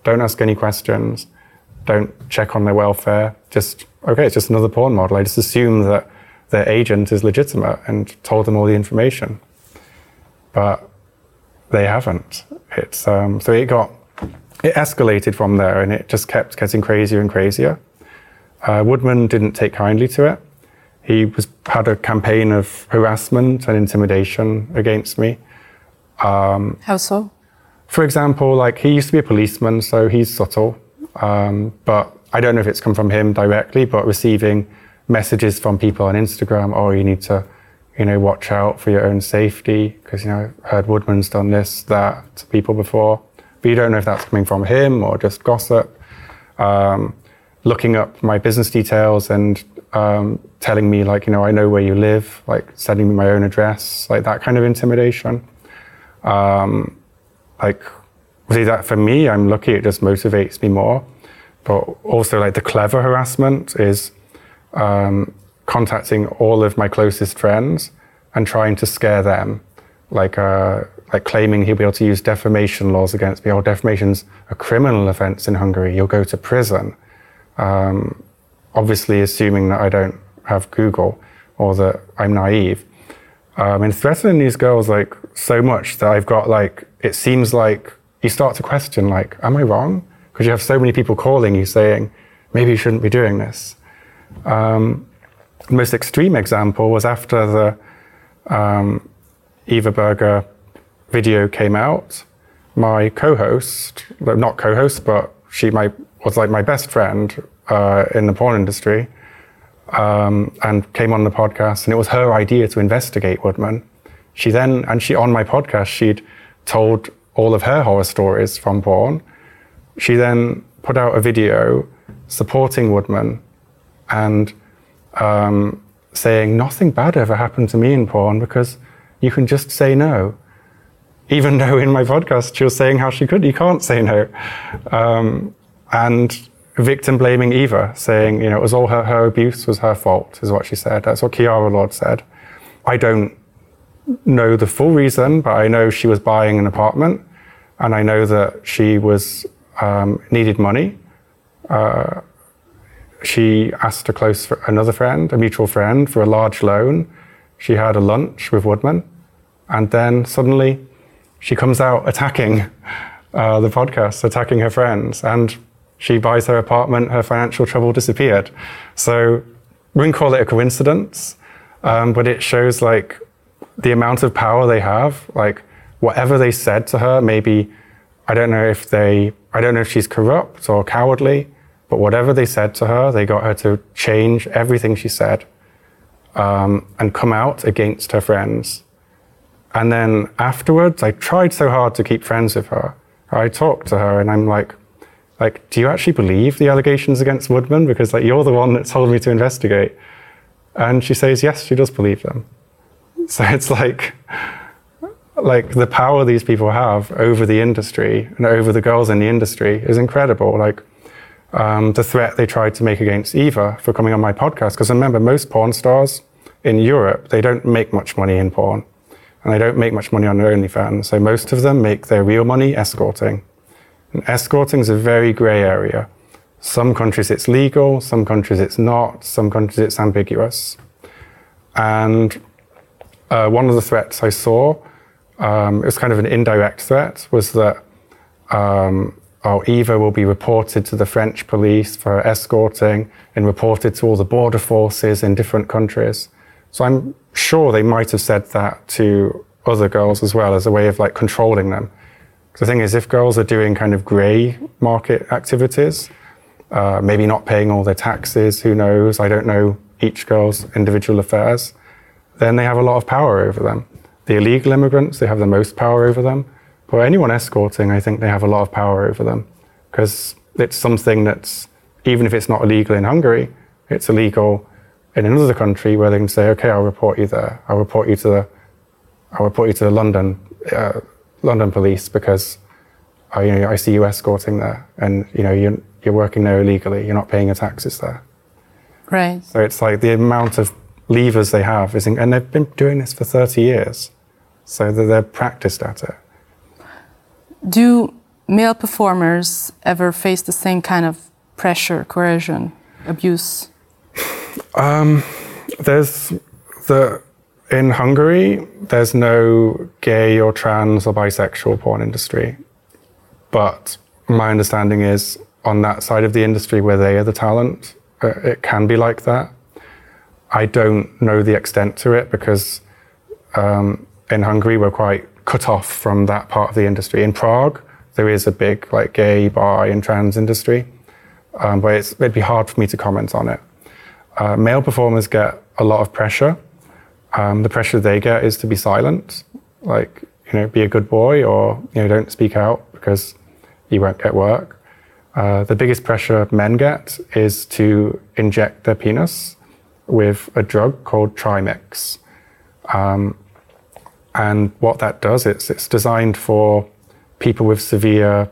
don't ask any questions, don't check on their welfare, just, okay, it's just another porn model. I just assume that their agent is legitimate and told them all the information. But they haven't. It's, um, so it got, it escalated from there and it just kept getting crazier and crazier. Uh, Woodman didn't take kindly to it. He was, had a campaign of harassment and intimidation against me. Um, How so? For example, like he used to be a policeman, so he's subtle. Um, but I don't know if it's come from him directly, but receiving messages from people on Instagram, oh, you need to, you know, watch out for your own safety because you know, I heard Woodman's done this, that to people before. But you don't know if that's coming from him or just gossip. Um, looking up my business details and um, telling me like, you know, I know where you live, like sending me my own address, like that kind of intimidation. Um, like, see that for me, I'm lucky. It just motivates me more. But also, like the clever harassment is um, contacting all of my closest friends and trying to scare them, like uh, like claiming he'll be able to use defamation laws against me. Or oh, defamation's a criminal offence in Hungary. You'll go to prison um, obviously assuming that I don't have Google or that I'm naive. Um, and threatening these girls like so much that I've got like, it seems like you start to question like, am I wrong? Because you have so many people calling you saying, maybe you shouldn't be doing this. Um, the most extreme example was after the um, Eva Berger video came out. My co-host, not co-host, but she my was like my best friend uh, in the porn industry um, and came on the podcast. And it was her idea to investigate Woodman. She then, and she on my podcast, she'd told all of her horror stories from porn. She then put out a video supporting Woodman and um, saying nothing bad ever happened to me in porn because you can just say no. Even (laughs) though in my podcast she was saying how she could, you can't say no. Um, and victim blaming Eva, saying, you know, it was all her, her abuse was her fault, is what she said. That's what Kiara Lord said. I don't know the full reason, but I know she was buying an apartment and I know that she was um, needed money. Uh, she asked a close another friend, a mutual friend, for a large loan. She had a lunch with Woodman, and then suddenly she comes out attacking uh, the podcast, attacking her friends, and she buys her apartment, her financial trouble disappeared. So we wouldn't call it a coincidence, um, but it shows like the amount of power they have. Like whatever they said to her, maybe I don't know if they, I don't know if she's corrupt or cowardly, but whatever they said to her, they got her to change everything she said um, and come out against her friends. And then afterwards, I tried so hard to keep friends with her. I talked to her and I'm like, like, do you actually believe the allegations against Woodman? Because like you're the one that told me to investigate. And she says, yes, she does believe them. So it's like, like the power these people have over the industry and over the girls in the industry is incredible. Like um, the threat they tried to make against Eva for coming on my podcast. Because remember, most porn stars in Europe, they don't make much money in porn. And they don't make much money on OnlyFans. So most of them make their real money escorting. And escorting is a very grey area. Some countries it's legal, some countries it's not, some countries it's ambiguous. And uh, one of the threats I saw um, it was kind of an indirect threat, was that um, oh, Eva will be reported to the French police for escorting and reported to all the border forces in different countries. So I'm sure they might have said that to other girls as well as a way of like controlling them. The thing is, if girls are doing kind of grey market activities, uh, maybe not paying all their taxes, who knows? I don't know each girl's individual affairs. Then they have a lot of power over them. The illegal immigrants, they have the most power over them. But anyone escorting, I think they have a lot of power over them because it's something that's, even if it's not illegal in Hungary, it's illegal in another country where they can say, okay, I'll report you there. I'll report you to the, I'll report you to the London, uh, London police because I, you know, I see you escorting there and, you know, you're, you're working there illegally. You're not paying your taxes there. Right. So it's like the amount of levers they have is, and they've been doing this for 30 years. So they're practiced at it. Do male performers ever face the same kind of pressure, coercion, abuse? (laughs) Um, there's the in Hungary. There's no gay or trans or bisexual porn industry, but my understanding is on that side of the industry where they are the talent, uh, it can be like that. I don't know the extent to it because um, in Hungary we're quite cut off from that part of the industry. In Prague, there is a big like gay, bi, and trans industry, um, but it'd be hard for me to comment on it. Uh, male performers get a lot of pressure. Um, the pressure they get is to be silent, like you know, be a good boy, or you know, don't speak out because you won't get work. Uh, the biggest pressure men get is to inject their penis with a drug called Trimix. Um, and what that does, it's, it's designed for people with severe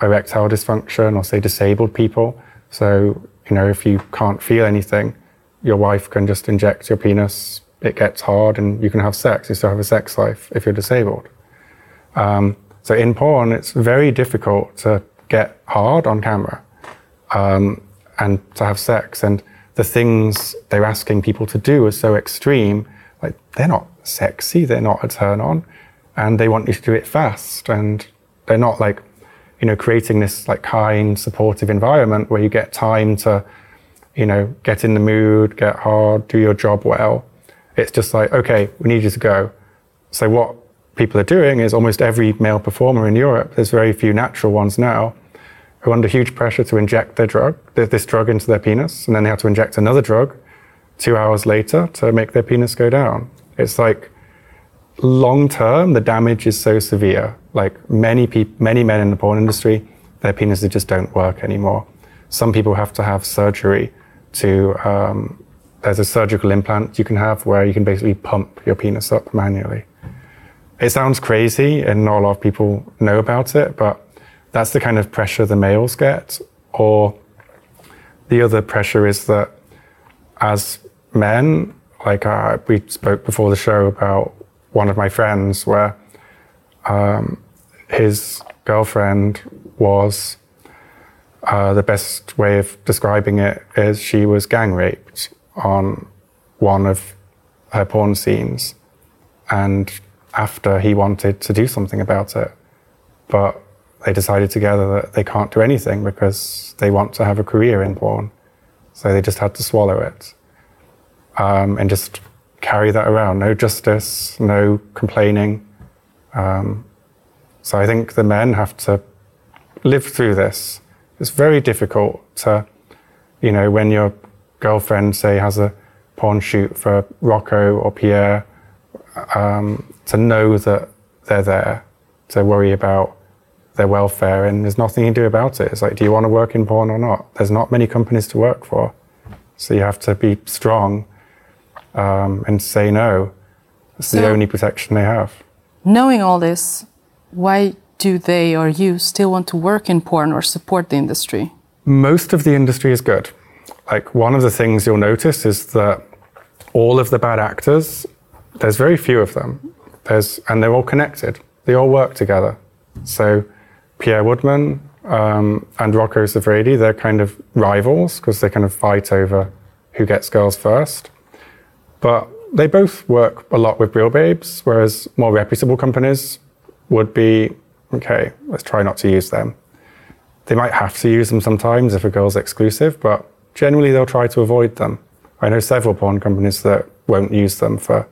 erectile dysfunction or, say, disabled people. So, you know, if you can't feel anything, your wife can just inject your penis, it gets hard, and you can have sex. You still have a sex life if you're disabled. Um, so, in porn, it's very difficult to get hard on camera um, and to have sex. And the things they're asking people to do are so extreme. Like, they're not sexy, they're not a turn on, and they want you to do it fast. And they're not like, you know, creating this like kind, supportive environment where you get time to, you know, get in the mood, get hard, do your job well. It's just like, okay, we need you to go. So what people are doing is almost every male performer in Europe, there's very few natural ones now, are under huge pressure to inject their drug, this drug into their penis, and then they have to inject another drug two hours later to make their penis go down. It's like long term, the damage is so severe. Like many people, many men in the porn industry, their penises just don't work anymore. Some people have to have surgery to. Um, there's a surgical implant you can have where you can basically pump your penis up manually. It sounds crazy, and not a lot of people know about it, but that's the kind of pressure the males get. Or the other pressure is that as men, like uh, we spoke before the show about one of my friends where um, his girlfriend was uh, the best way of describing it is she was gang raped on one of her porn scenes and after he wanted to do something about it but they decided together that they can't do anything because they want to have a career in porn so they just had to swallow it um, and just carry that around. No justice, no complaining. Um, so I think the men have to live through this. It's very difficult to, you know, when your girlfriend, say, has a porn shoot for Rocco or Pierre, um, to know that they're there, to worry about their welfare, and there's nothing you can do about it. It's like, do you want to work in porn or not? There's not many companies to work for. So you have to be strong um, and say no. It's so, the only protection they have. Knowing all this, why do they or you still want to work in porn or support the industry? Most of the industry is good. Like one of the things you'll notice is that all of the bad actors, there's very few of them. There's, and they're all connected. They all work together. So Pierre Woodman um, and Rocco Siffredi, they're kind of rivals because they kind of fight over who gets girls first. But they both work a lot with real babes, whereas more reputable companies would be okay, let's try not to use them. They might have to use them sometimes if a girl's exclusive, but generally they'll try to avoid them. I know several porn companies that won't use them for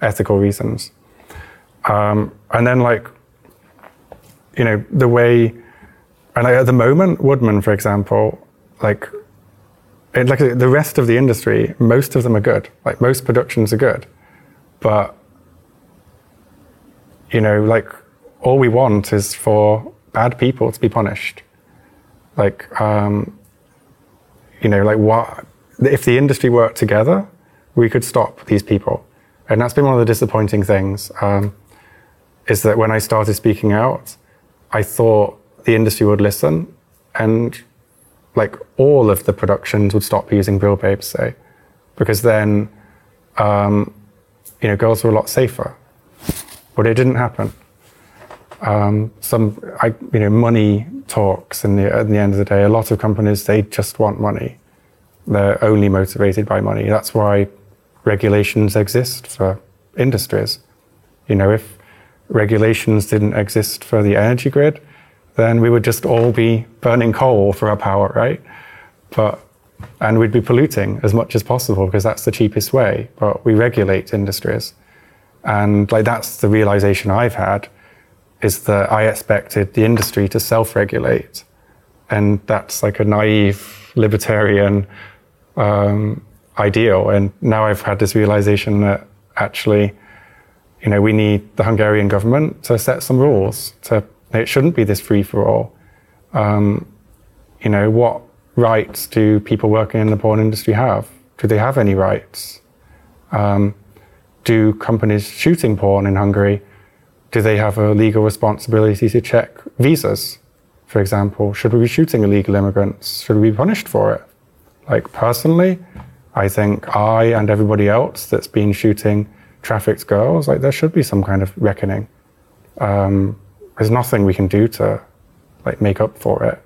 ethical reasons. Um, and then, like, you know, the way, and at the moment, Woodman, for example, like, it, like the rest of the industry, most of them are good. Like, most productions are good. But, you know, like, all we want is for bad people to be punished. Like, um, you know, like what, if the industry worked together, we could stop these people. And that's been one of the disappointing things, um, is that when I started speaking out, I thought the industry would listen and like all of the productions would stop using Real Babes, say, because then, um, you know, girls were a lot safer. But it didn't happen. Um, some, I, you know, money talks the, at the end of the day. A lot of companies, they just want money. They're only motivated by money. That's why regulations exist for industries. You know, if regulations didn't exist for the energy grid, then we would just all be burning coal for our power, right? But and we'd be polluting as much as possible because that's the cheapest way. But we regulate industries, and like that's the realization I've had is that I expected the industry to self-regulate, and that's like a naive libertarian um, ideal. And now I've had this realization that actually, you know, we need the Hungarian government to set some rules. To it shouldn't be this free for all. Um, you know, what rights do people working in the porn industry have? Do they have any rights? Um, do companies shooting porn in Hungary do they have a legal responsibility to check visas? For example, should we be shooting illegal immigrants? Should we be punished for it? Like, personally, I think I and everybody else that's been shooting trafficked girls, like, there should be some kind of reckoning. Um, there's nothing we can do to, like, make up for it.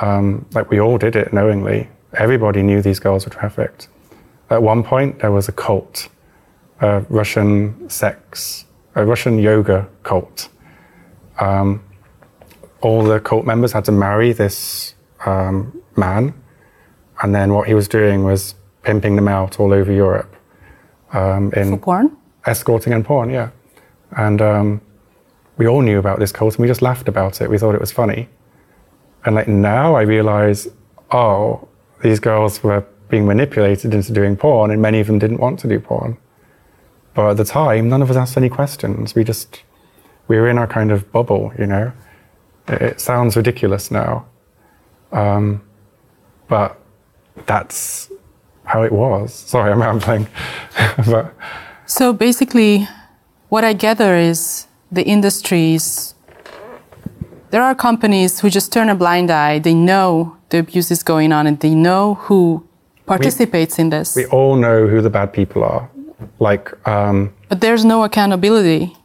Um, like, we all did it knowingly. Everybody knew these girls were trafficked. At one point, there was a cult, a Russian sex a Russian yoga cult. Um, all the cult members had to marry this um, man, and then what he was doing was pimping them out all over Europe. Um, in For porn? Escorting and porn, yeah. And um, we all knew about this cult, and we just laughed about it. We thought it was funny. And like now, I realize, oh, these girls were being manipulated into doing porn, and many of them didn't want to do porn. But at the time, none of us asked any questions. We just, we were in our kind of bubble, you know. It, it sounds ridiculous now. Um, but that's how it was. Sorry, I'm rambling. (laughs) but, so basically, what I gather is the industries, there are companies who just turn a blind eye. They know the abuse is going on and they know who participates we, in this. We all know who the bad people are. Like, um, but there's no accountability.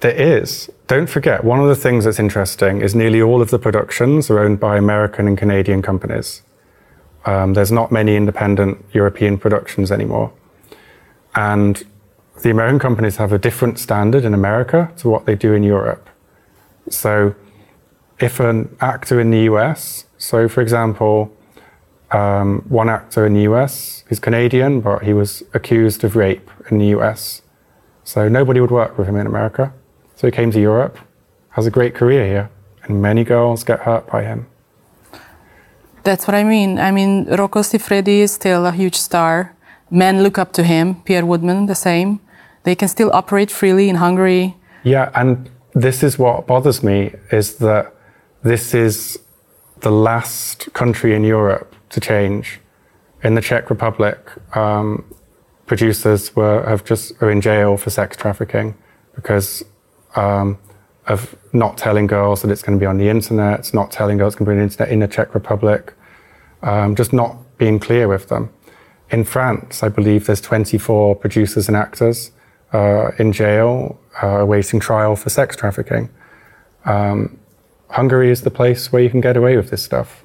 There is. Don't forget, one of the things that's interesting is nearly all of the productions are owned by American and Canadian companies. Um, there's not many independent European productions anymore. And the American companies have a different standard in America to what they do in Europe. So if an actor in the US, so for example, um, one actor in the US who's Canadian, but he was accused of rape in the US. So nobody would work with him in America. So he came to Europe, has a great career here, and many girls get hurt by him. That's what I mean. I mean, Rocco Siffredi is still a huge star. Men look up to him. Pierre Woodman, the same. They can still operate freely in Hungary. Yeah, and this is what bothers me is that this is the last country in Europe to change. In the Czech Republic, um, producers were have just are in jail for sex trafficking because um, of not telling girls that it's going to be on the internet, not telling girls it's going to be on the internet in the Czech Republic, um, just not being clear with them. In France, I believe there's 24 producers and actors uh, in jail uh, awaiting trial for sex trafficking. Um, Hungary is the place where you can get away with this stuff.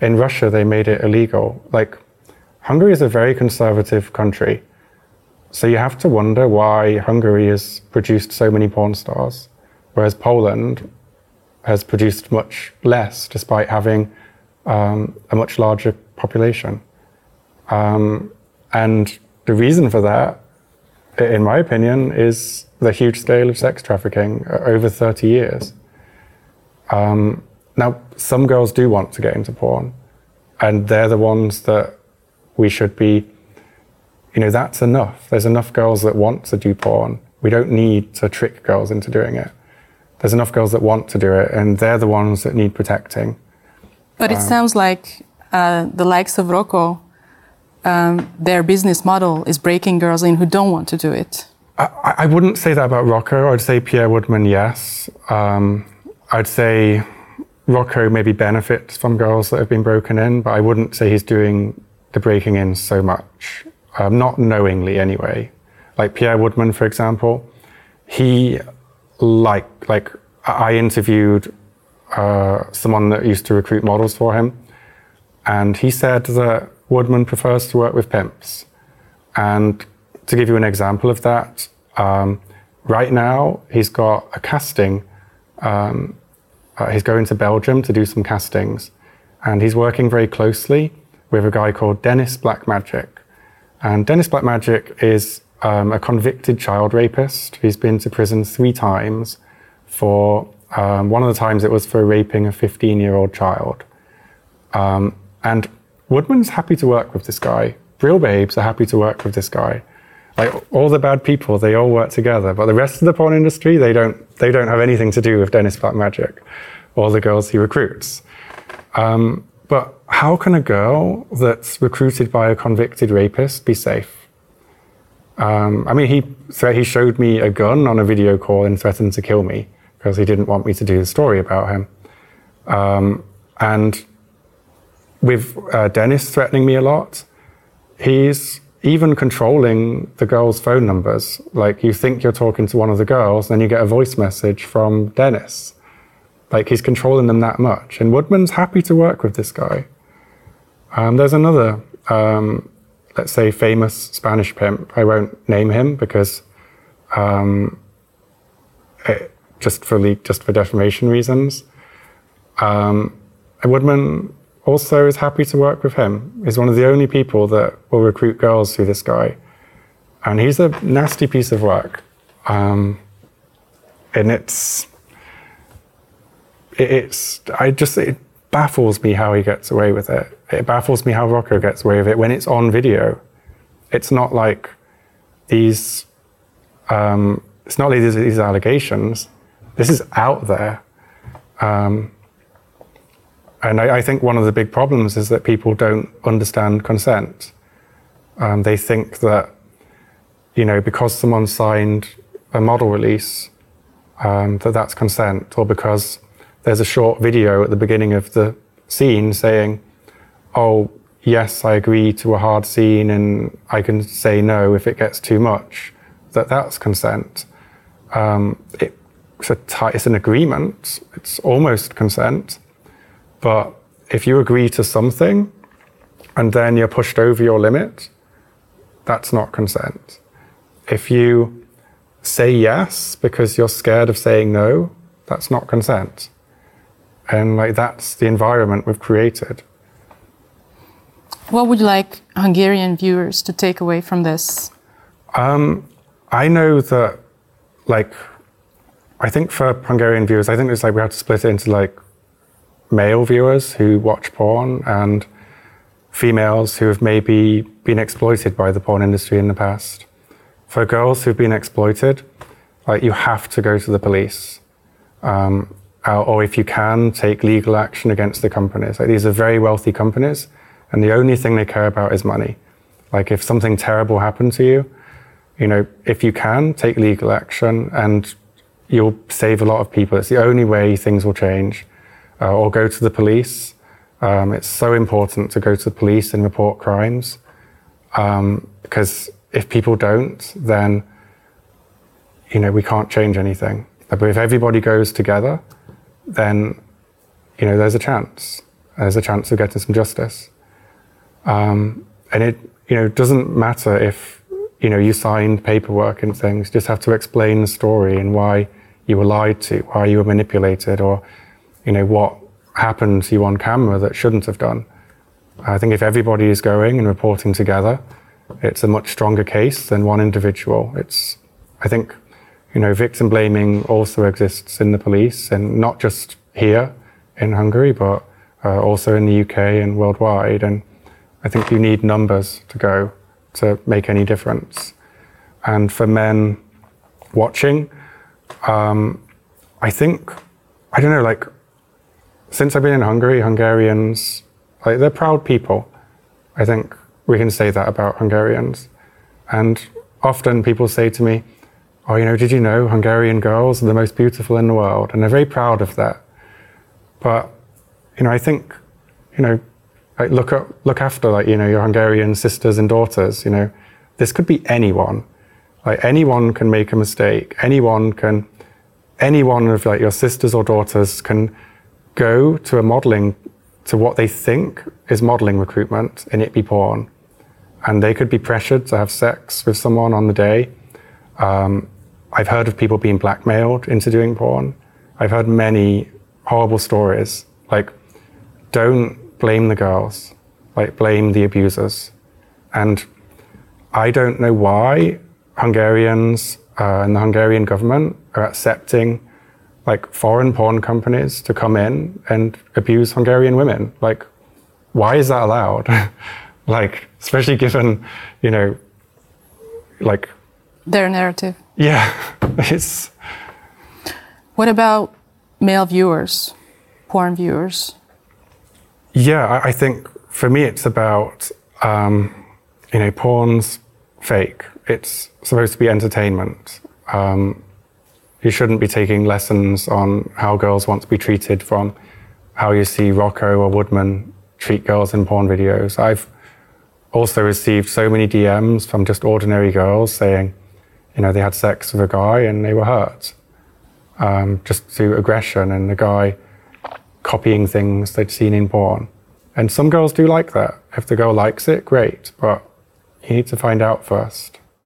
In Russia, they made it illegal. Like, Hungary is a very conservative country. So you have to wonder why Hungary has produced so many porn stars, whereas Poland has produced much less, despite having um, a much larger population. Um, and the reason for that, in my opinion, is the huge scale of sex trafficking uh, over 30 years. Um, now, some girls do want to get into porn, and they're the ones that we should be, you know, that's enough. There's enough girls that want to do porn. We don't need to trick girls into doing it. There's enough girls that want to do it, and they're the ones that need protecting. But it sounds like uh, the likes of Rocco, um, their business model is breaking girls in who don't want to do it. I, I wouldn't say that about Rocco. I'd say Pierre Woodman, yes. Um, I'd say Rocco maybe benefits from girls that have been broken in, but I wouldn't say he's doing the breaking in so much. Um, not knowingly, anyway. Like Pierre Woodman, for example, he like like I interviewed uh, someone that used to recruit models for him, and he said that Woodman prefers to work with pimps. And to give you an example of that, um, right now he's got a casting. Um, uh, he's going to Belgium to do some castings, and he's working very closely with a guy called Dennis Blackmagic. And Dennis Blackmagic is um, a convicted child rapist. He's been to prison three times for um, one of the times it was for raping a 15 year old child. Um, and Woodman's happy to work with this guy. Real babes are happy to work with this guy. Like all the bad people, they all work together. But the rest of the porn industry, they don't. They don't have anything to do with Dennis Blackmagic or the girls he recruits. Um, but how can a girl that's recruited by a convicted rapist be safe? Um, I mean, he he showed me a gun on a video call and threatened to kill me because he didn't want me to do the story about him. Um, and with uh, Dennis threatening me a lot, he's even controlling the girls' phone numbers. Like you think you're talking to one of the girls, then you get a voice message from Dennis. Like he's controlling them that much. And Woodman's happy to work with this guy. Um, there's another, um, let's say, famous Spanish pimp. I won't name him because um, it, just for le- just for defamation reasons. Um, Woodman also is happy to work with him. He's one of the only people that will recruit girls through this guy, and he's a nasty piece of work. Um, and it's it, it's I just it baffles me how he gets away with it. It baffles me how Rocco gets away with it when it's on video. It's not like these. Um, it's not like these, these allegations this is out there. Um, and I, I, think one of the big problems is that people don't understand consent. Um, they think that, you know, because someone signed a model release, um, that that's consent, or because there's a short video at the beginning of the scene saying, oh, yes, I agree to a hard scene and I can say no if it gets too much, that that's consent. Um, it, it's, a t- it's an agreement, it's almost consent. But if you agree to something and then you're pushed over your limit, that's not consent. If you say yes because you're scared of saying no, that's not consent. And like that's the environment we've created. What would you like Hungarian viewers to take away from this? Um, I know that, like, I think for Hungarian viewers, I think it's like we have to split it into like male viewers who watch porn and females who have maybe been exploited by the porn industry in the past. For girls who've been exploited, like you have to go to the police, um, or if you can, take legal action against the companies. Like these are very wealthy companies, and the only thing they care about is money. Like if something terrible happened to you, you know, if you can, take legal action and you'll save a lot of people. It's the only way things will change. Uh, or go to the police. Um, it's so important to go to the police and report crimes um, because if people don't, then you know we can't change anything. But if everybody goes together, then you know there's a chance. There's a chance of getting some justice. Um, and it you know doesn't matter if you know, you signed paperwork and things. Just have to explain the story and why you were lied to, why you were manipulated, or, you know, what happened to you on camera that shouldn't have done. I think if everybody is going and reporting together, it's a much stronger case than one individual. It's, I think, you know, victim blaming also exists in the police and not just here in Hungary, but uh, also in the UK and worldwide. And I think you need numbers to go to make any difference. And for men watching, um, I think, I don't know, like, since I've been in Hungary, Hungarians, like, they're proud people. I think we can say that about Hungarians. And often people say to me, Oh, you know, did you know Hungarian girls are the most beautiful in the world? And they're very proud of that. But, you know, I think, you know, like look at, look after like you know your Hungarian sisters and daughters. You know, this could be anyone. Like anyone can make a mistake. Anyone can, anyone of like your sisters or daughters can go to a modeling to what they think is modeling recruitment and it be porn, and they could be pressured to have sex with someone on the day. Um, I've heard of people being blackmailed into doing porn. I've heard many horrible stories. Like, don't blame the girls, like blame the abusers. And I don't know why Hungarians uh, and the Hungarian government are accepting like foreign porn companies to come in and abuse Hungarian women. Like, why is that allowed? (laughs) like, especially given, you know, like their narrative. Yeah, (laughs) it's. What about male viewers, porn viewers? Yeah, I, I think for me it's about um, you know porn's fake. It's supposed to be entertainment. Um, you shouldn't be taking lessons on how girls want to be treated from how you see Rocco or Woodman treat girls in porn videos. I've also received so many DMs from just ordinary girls saying, you know, they had sex with a guy and they were hurt um, just through aggression and the guy copying things they'd seen in porn. And some girls do like that. If the girl likes it, great, but you need to find out first.